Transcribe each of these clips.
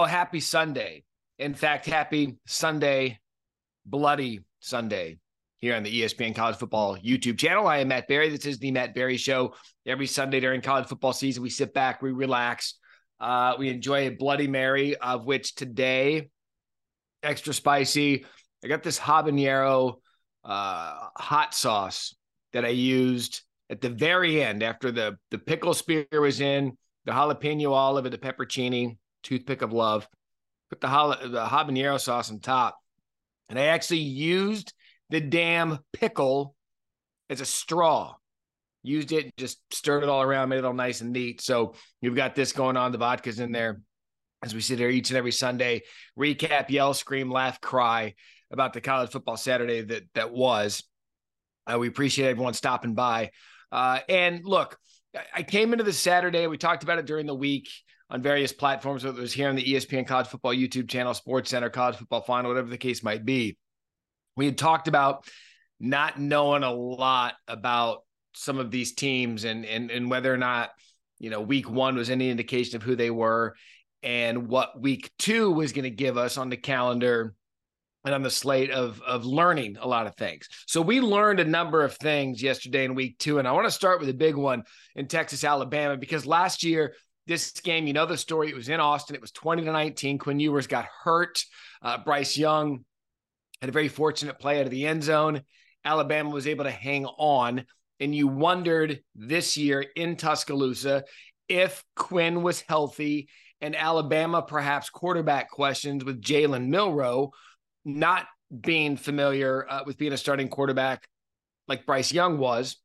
Oh, happy Sunday. In fact, happy Sunday, bloody Sunday here on the ESPN College Football YouTube channel. I am Matt Barrie. This is the Matt Barrie Show. Every Sunday during college football season, we sit back, we relax, uh, we enjoy a Bloody Mary, of which today, extra spicy. I got this habanero uh, hot sauce that I used at the very end after the the pickle spear was in, the jalapeno olive and the peppercini, toothpick of love. Put the, jala, the habanero sauce on top, and I actually used the damn pickle as a straw. Used it, just stirred it all around, made it all nice and neat. So you've got this going on. The vodka's in there as we sit here each and every Sunday, recap, yell, scream, laugh, cry about the college football Saturday that that was. Uh, we appreciate everyone stopping by. Uh, and look, I came into the Saturday. We talked about it during the week on various platforms, whether it was here on the ESPN College Football YouTube channel, Sports Center, College Football Final, whatever the case might be. We had talked about not knowing a lot about some of these teams and and and whether or not you know week one was any indication of who they were and what week two was going to give us on the calendar and on the slate of of learning a lot of things. So we learned a number of things yesterday in week 2 and I want to start with a big one in Texas Alabama because last year this game, you know the story, it was in Austin. It was 20 to 19. Quinn Ewers got hurt. Uh, Bryce Young had a very fortunate play out of the end zone. Alabama was able to hang on and you wondered this year in Tuscaloosa if Quinn was healthy and Alabama perhaps quarterback questions with Jalen Milroe not being familiar uh, with being a starting quarterback like Bryce Young was,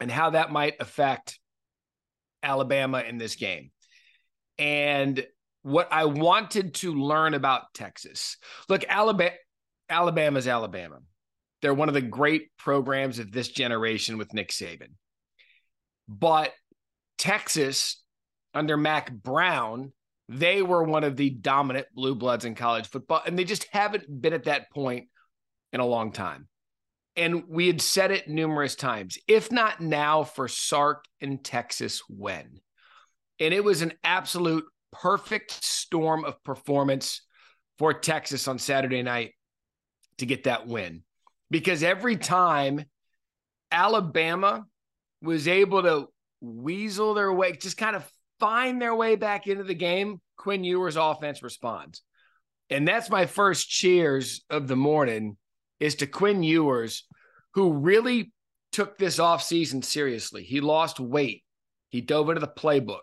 and how that might affect Alabama in this game. And what I wanted to learn about Texas. Look, Alabama Alabama's Alabama. They're one of the great programs of this generation with Nick Saban. But Texas under Mack Brown they were one of the dominant blue bloods in college football, and they just haven't been at that point in a long time. And we had said it numerous times. If not now, for Sark in Texas, when? And it was an absolute perfect storm of performance for Texas on Saturday night to get that win. Because every time Alabama was able to weasel their way, just kind of find their way back into the game, Quinn Ewers' offense responds. And that's my first cheers of the morning is to Quinn Ewers, who really took this offseason seriously. He lost weight. He dove into the playbook.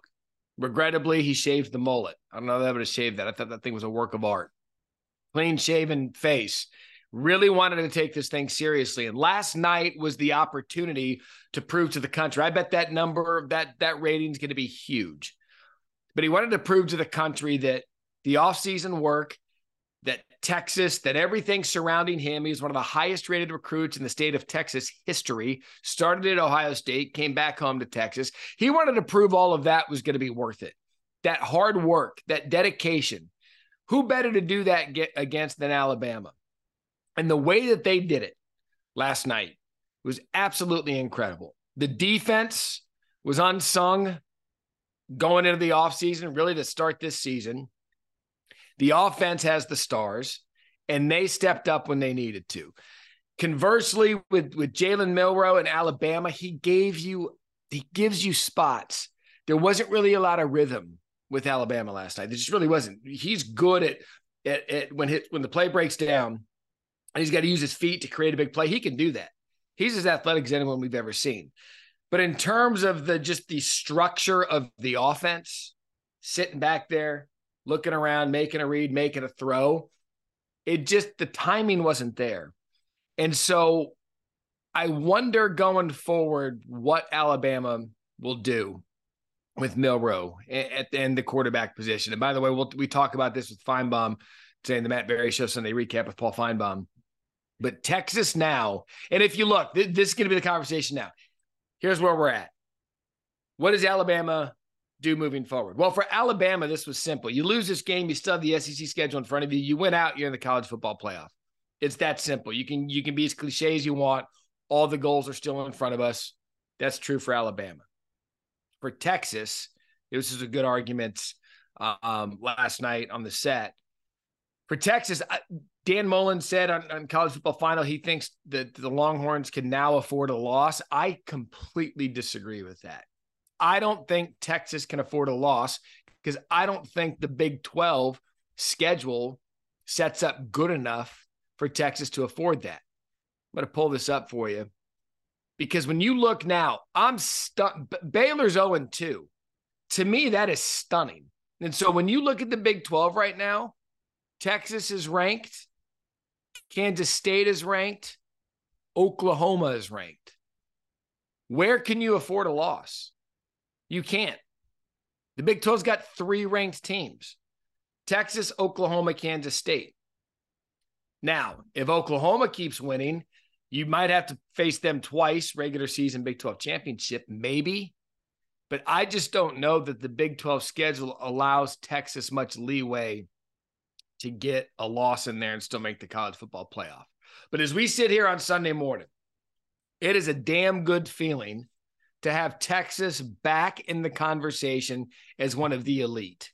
Regrettably, he shaved the mullet. I don't know if I would have shaved that. I thought that thing was a work of art. Clean shaven face. Really wanted to take this thing seriously. And last night was the opportunity to prove to the country. I bet that number, that that rating is going to be huge but he wanted to prove to the country that the offseason work, that Texas, that everything surrounding him, he's one of the highest rated recruits in the state of Texas history, started at Ohio State, came back home to Texas. He wanted to prove all of that was going to be worth it. That hard work, that dedication. Who better to do that against than Alabama? And the way that they did it last night was absolutely incredible. The defense was unsung going into the offseason, really to start this season. The offense has the stars, and they stepped up when they needed to. Conversely, with with Jalen Milroe in Alabama, he gave you he gives you spots. There wasn't really a lot of rhythm with Alabama last night. There just really wasn't. He's good at at, at when hit when the play breaks down, and he's got to use his feet to create a big play. He can do that. He's as athletic as anyone we've ever seen. But in terms of the just the structure of the offense, sitting back there, looking around, making a read, making a throw, it just the timing wasn't there. And so I wonder going forward what Alabama will do with Milroe at the end the quarterback position. And by the way, we'll, we talk about this with Finebaum today in the Matt Barrie Show Sunday recap with Paul Finebaum. But Texas now, and if you look, th- this is going to be the conversation now here's where we're at. What does Alabama do moving forward? Well, for Alabama, this was simple. You lose this game, you still have the SEC schedule in front of you. You went out, you're in the college football playoff. It's that simple. You can you can be as cliche as you want. All the goals are still in front of us. That's true for Alabama. For Texas, this is a good argument um, last night on the set. For Texas, Dan Mullen said on, on college football final he thinks that the Longhorns can now afford a loss. I completely disagree with that. I don't think Texas can afford a loss because I don't think the Big 12 schedule sets up good enough for Texas to afford that. I'm going to pull this up for you because when you look now, I'm stunned. Baylor's 0 2. To me, that is stunning. And so when you look at the Big 12 right now, Texas is ranked, Kansas State is ranked, Oklahoma is ranked. Where can you afford a loss? You can't. The Big 12's got three ranked teams Texas, Oklahoma, Kansas State. Now, if Oklahoma keeps winning, you might have to face them twice, regular season Big 12 championship, maybe. But I just don't know that the Big 12 schedule allows Texas much leeway to get a loss in there and still make the college football playoff. But as we sit here on Sunday morning, it is a damn good feeling to have Texas back in the conversation as one of the elite.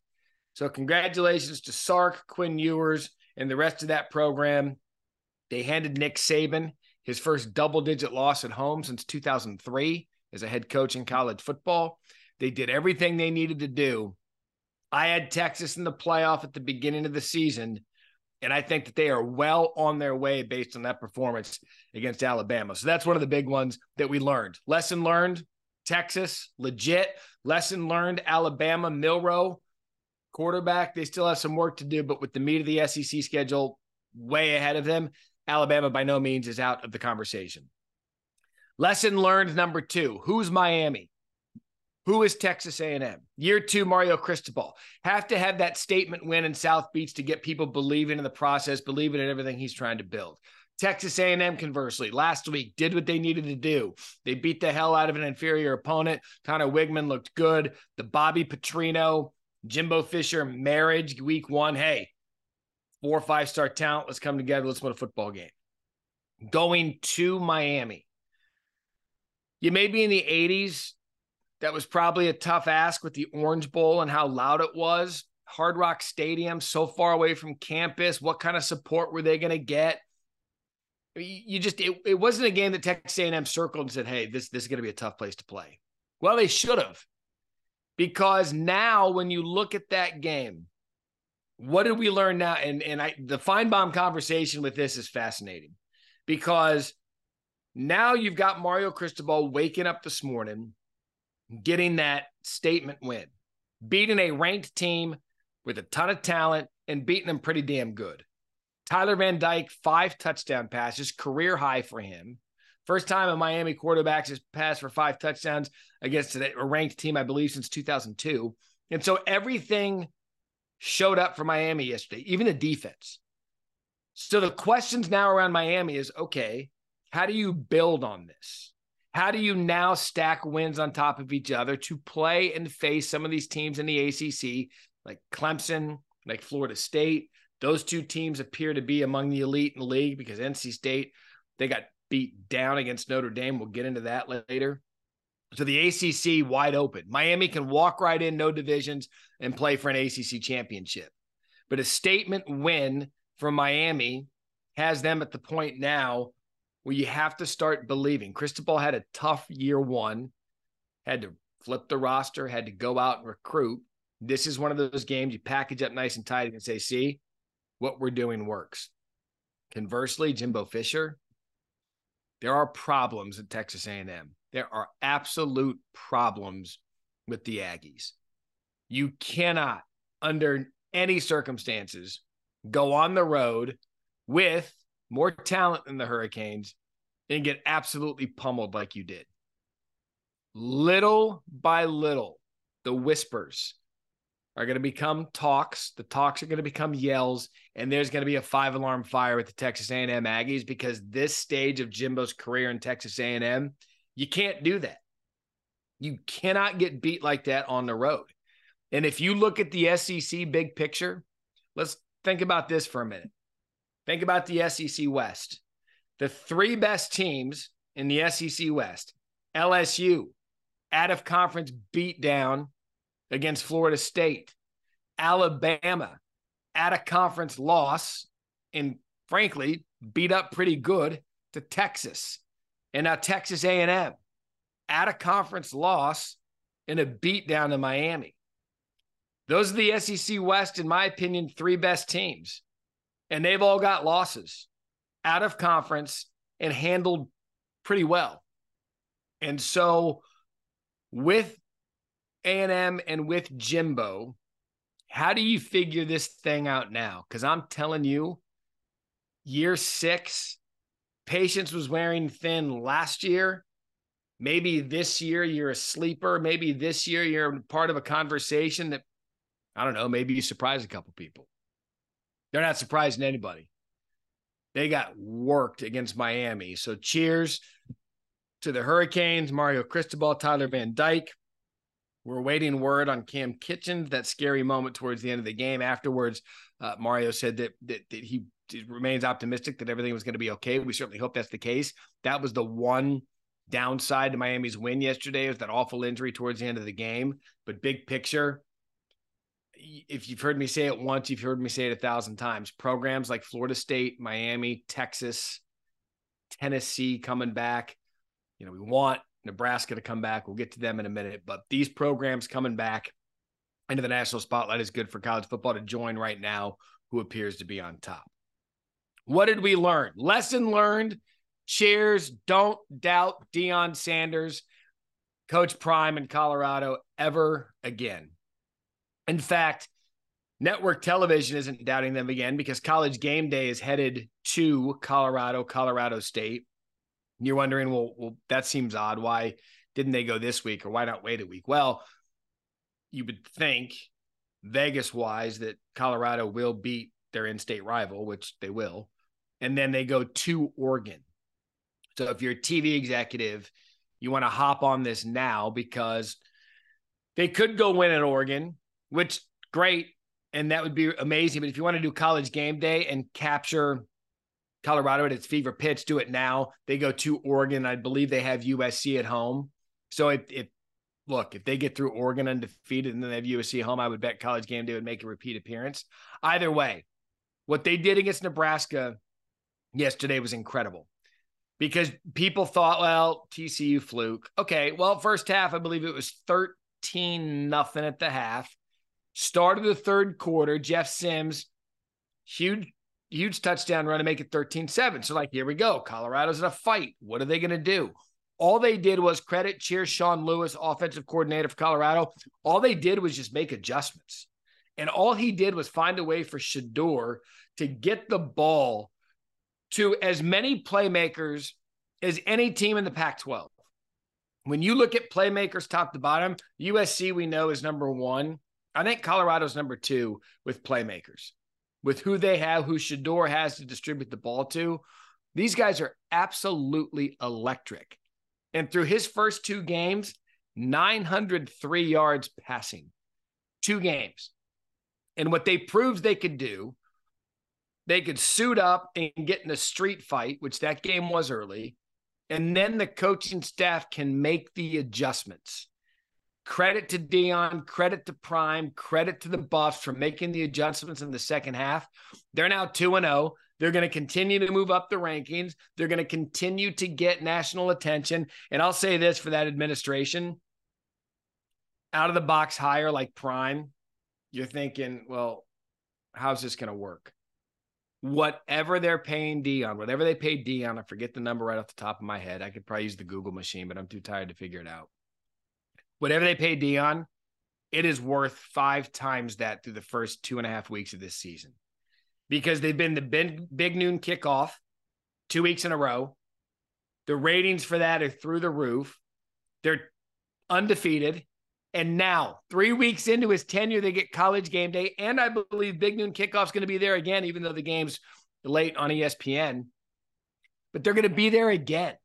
So, congratulations to Sark, Quinn Ewers, and the rest of that program. They handed Nick Saban his first double digit loss at home since 2003 as a head coach in college football. They did everything they needed to do. I had Texas in the playoff at the beginning of the season, and I think that they are well on their way based on that performance against Alabama. So that's one of the big ones that we learned. Lesson learned Texas, legit. Lesson learned Alabama, Milroe, quarterback. They still have some work to do, but with the meat of the SEC schedule way ahead of them, Alabama by no means is out of the conversation. Lesson learned number two: Who's Miami? Who is Texas A&M? Year two, Mario Cristobal. Have to have that statement win in South Beach to get people believing in the process, believing in everything he's trying to build. Texas A&M, conversely, last week did what they needed to do. They beat the hell out of an inferior opponent. Conner Weigman looked good. The Bobby Petrino, Jimbo Fisher marriage week one. Hey, four or five star talent. Let's come together. Let's win a football game. Going to Miami. You may be in the 80s. That was probably a tough ask with the Orange Bowl and how loud it was. Hard Rock Stadium, so far away from campus. What kind of support were they going to get? You just it, it wasn't a game that Texas A&M circled and said, "Hey, this this is going to be a tough place to play." Well, they should have, because now when you look at that game, what did we learn now? And and I the Finebaum conversation with this is fascinating because now you've got Mario Cristobal waking up this morning, getting that statement win, beating a ranked team with a ton of talent and beating them pretty damn good. Tyler Van Dyke, five touchdown passes, career high for him. First time a Miami quarterback has passed for five touchdowns against a ranked team, I believe, since 2002. And so everything showed up for Miami yesterday, even the defense. So the questions now around Miami is okay, how do you build on this? How do you now stack wins on top of each other to play and face some of these teams in the ACC, like Clemson, like Florida State? Those two teams appear to be among the elite in the league because NC State, they got beat down against Notre Dame. We'll get into that later. So the ACC wide open. Miami can walk right in, no divisions, and play for an ACC championship. But a statement win from Miami has them at the point now where you have to start believing. Cristobal had a tough year one, had to flip the roster, had to go out and recruit. This is one of those games you package up nice and tight and say, see, what we're doing works. Conversely, Jimbo Fisher, there are problems at Texas A&M. There are absolute problems with the Aggies. You cannot, under any circumstances, go on the road with more talent than the Hurricanes and get absolutely pummeled like you did. Little by little, the whispers are going to become talks. The talks are going to become yells, and there's going to be a five alarm fire with the Texas A&M Aggies because this stage of Jimbo's career in Texas A&M you can't do that. You cannot get beat like that on the road. And if you look at the SEC big picture, let's think about this for a minute. Think about the SEC West. The three best teams in the SEC West LSU, out of conference beat down against Florida State. Alabama at a conference loss and frankly beat up pretty good to Texas. And now Texas A&M at a conference loss and a beat down to Miami. Those are the SEC West, in my opinion, three best teams. And they've all got losses out of conference and handled pretty well. And so with A&M and with Jimbo, how do you figure this thing out now? Because I'm telling you, year six, patience was wearing thin last year. Maybe this year you're a sleeper. Maybe this year you're part of a conversation that, I don't know, maybe you surprise a couple people. They're not surprising anybody. They got worked against Miami. So cheers to the Hurricanes, Mario Cristobal, Tyler Van Dyke. We're waiting word on Kam Kinchens, that scary moment towards the end of the game. Afterwards, uh, Mario said that, that, that he remains optimistic that everything was going to be okay. We certainly hope that's the case. That was the one downside to Miami's win yesterday was that awful injury towards the end of the game. But big picture, if you've heard me say it once, you've heard me say it a thousand times. Programs like Florida State, Miami, Texas, Tennessee coming back. You know, we want Nebraska to come back. We'll get to them in a minute, but these programs coming back into the national spotlight is good for college football to join right now, who appears to be on top. What did we learn? Lesson learned. Cheers. Don't doubt Deion Sanders, Coach Prime in Colorado ever again. In fact, network television isn't doubting them again because college game day is headed to Colorado, Colorado State. You're wondering, well, well, that seems odd. Why didn't they go this week or why not wait a week? Well, you would think Vegas wise that Colorado will beat their in state rival, which they will. And then they go to Oregon. So if you're a TV executive, you want to hop on this now because they could go win at Oregon which great. And that would be amazing. But if you want to do college game day and capture Colorado at its fever pitch, do it now. They go to Oregon. I believe they have USC at home. So if, if look, if they get through Oregon undefeated and then they have USC at home, I would bet college game day would make a repeat appearance. Either way, what they did against Nebraska yesterday was incredible because people thought, well, TCU fluke. Okay, well, first half, I believe it was 13 nothing at the half. Start of the third quarter, Jeff Sims, huge, huge touchdown run to make it 13 7. So, like, here we go. Colorado's in a fight. What are they going to do? All they did was credit cheer Sean Lewis, offensive coordinator for Colorado. All they did was just make adjustments. And all he did was find a way for Shedeur to get the ball to as many playmakers as any team in the Pac 12. When you look at playmakers top to bottom, USC we know is number one. I think Colorado's number two with playmakers, with who they have, who Shedeur has to distribute the ball to. These guys are absolutely electric. And through his first two games, 903 yards passing, two games. And what they proved they could do, they could suit up and get in a street fight, which that game was early. And then the coaching staff can make the adjustments. Credit to Deion, credit to Prime, credit to the Buffs for making the adjustments in the second half. They're now 2 and 0. They're going to continue to move up the rankings. They're going to continue to get national attention. And I'll say this for that administration out of the box hire like Prime, you're thinking, well, how's this going to work? Whatever they're paying Deion, whatever they pay Deion, I forget the number right off the top of my head. I could probably use the Google machine, but I'm too tired to figure it out whatever they pay Deion, it is worth five times that through the first two and a half weeks of this season because they've been the big, big noon kickoff two weeks in a row. The ratings for that are through the roof. They're undefeated. And now, three weeks into his tenure, they get college game day. And I believe Big Noon Kickoff's going to be there again, even though the game's late on ESPN. But they're going to be there again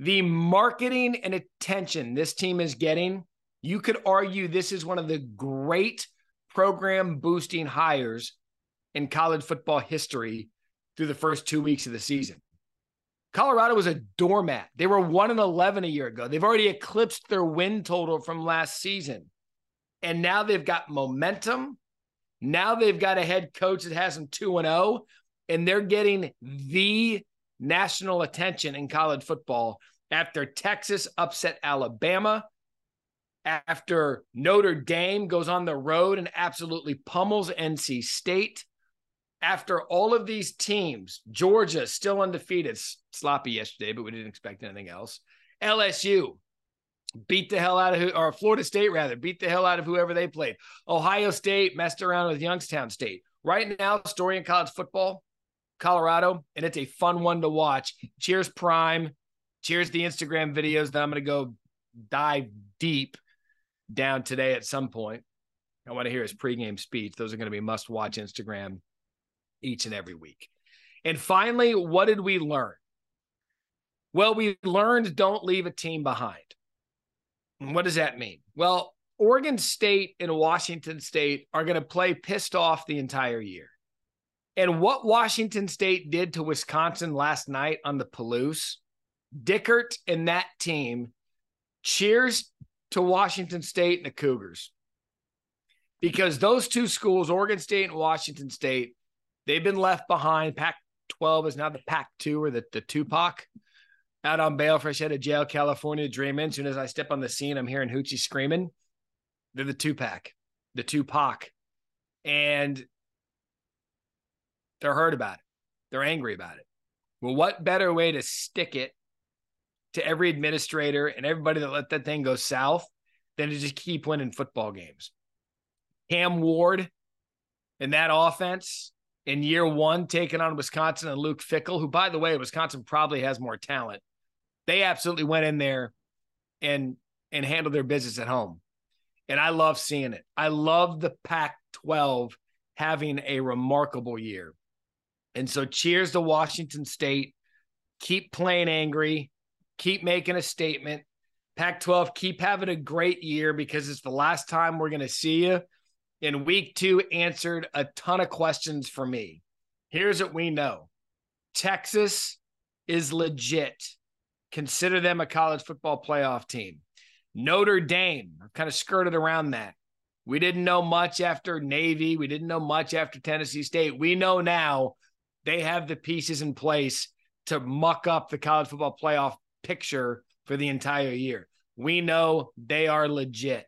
the marketing and attention this team is getting, you could argue this is one of the great program boosting hires in college football history through the first two weeks of the season. Colorado was a doormat. They were 1 and 11 a year ago. They've already eclipsed their win total from last season. And now they've got momentum Now they've got a head coach that has them 2 and 0 and they're getting the national attention in college football after Texas upset Alabama, after Notre Dame goes on the road and absolutely pummels NC State, after all of these teams, Georgia still undefeated, sloppy yesterday, but we didn't expect anything else. LSU beat the hell out of who, or Florida State rather, beat the hell out of whoever they played. Ohio State messed around with Youngstown State. Right now, story in college football, Colorado, and it's a fun one to watch. Cheers, Prime. Cheers, the Instagram videos that I'm going to go dive deep down today at some point. I want to hear his pregame speech. Those are going to be must watch Instagram each and every week. And finally, what did we learn? Well, we learned don't leave a team behind. What does that mean? Well, Oregon State and Washington State are going to play pissed off the entire year. And what Washington State did to Wisconsin last night on the Palouse, Dickert and that team, cheers to Washington State and the Cougars. Because those two schools, Oregon State and Washington State, they've been left behind. Pac 12 is now the Pac 2 or the, the Tupac out on bail fresh out of jail, California, dreaming. As soon as I step on the scene, I'm hearing Hoochie screaming. They're the Tupac, the Tupac. And they're hurt about it. They're angry about it. Well, what better way to stick it to every administrator and everybody that let that thing go south than to just keep winning football games? Cam Ward and that offense in year one taking on Wisconsin and Luke Fickell, who, by the way, Wisconsin probably has more talent. They absolutely went in there and and handled their business at home. And I love seeing it. I love the Pac 12 having a remarkable year. And so, cheers to Washington State. Keep playing angry, keep making a statement. Pac 12, keep having a great year because it's the last time we're going to see you. In week two, answered a ton of questions for me. Here's what we know Texas is legit. Consider them a college football playoff team. Notre Dame kind of skirted around that. We didn't know much after Navy. We didn't know much after Tennessee State. We know now they have the pieces in place to muck up the college football playoff picture for the entire year. We know they are legit.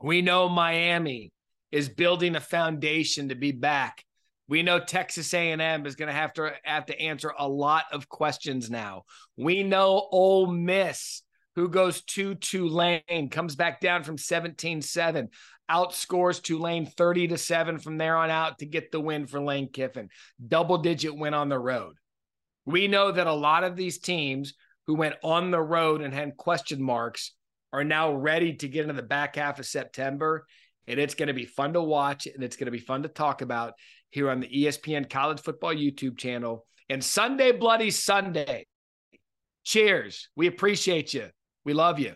We know Miami is building a foundation to be back. We know Texas A&M is going to have to have to answer a lot of questions now. We know Ole Miss, who goes to Tulane, comes back down from 17-7 outscores Tulane 30 to 7 from there on out to get the win for Lane Kiffin. Double digit win on the road. We know that a lot of these teams who went on the road and had question marks are now ready to get into the back half of September. And it's going to be fun to watch and it's going to be fun to talk about here on the ESPN College Football YouTube channel. And Sunday, Bloody Sunday. Cheers. We appreciate you. We love you.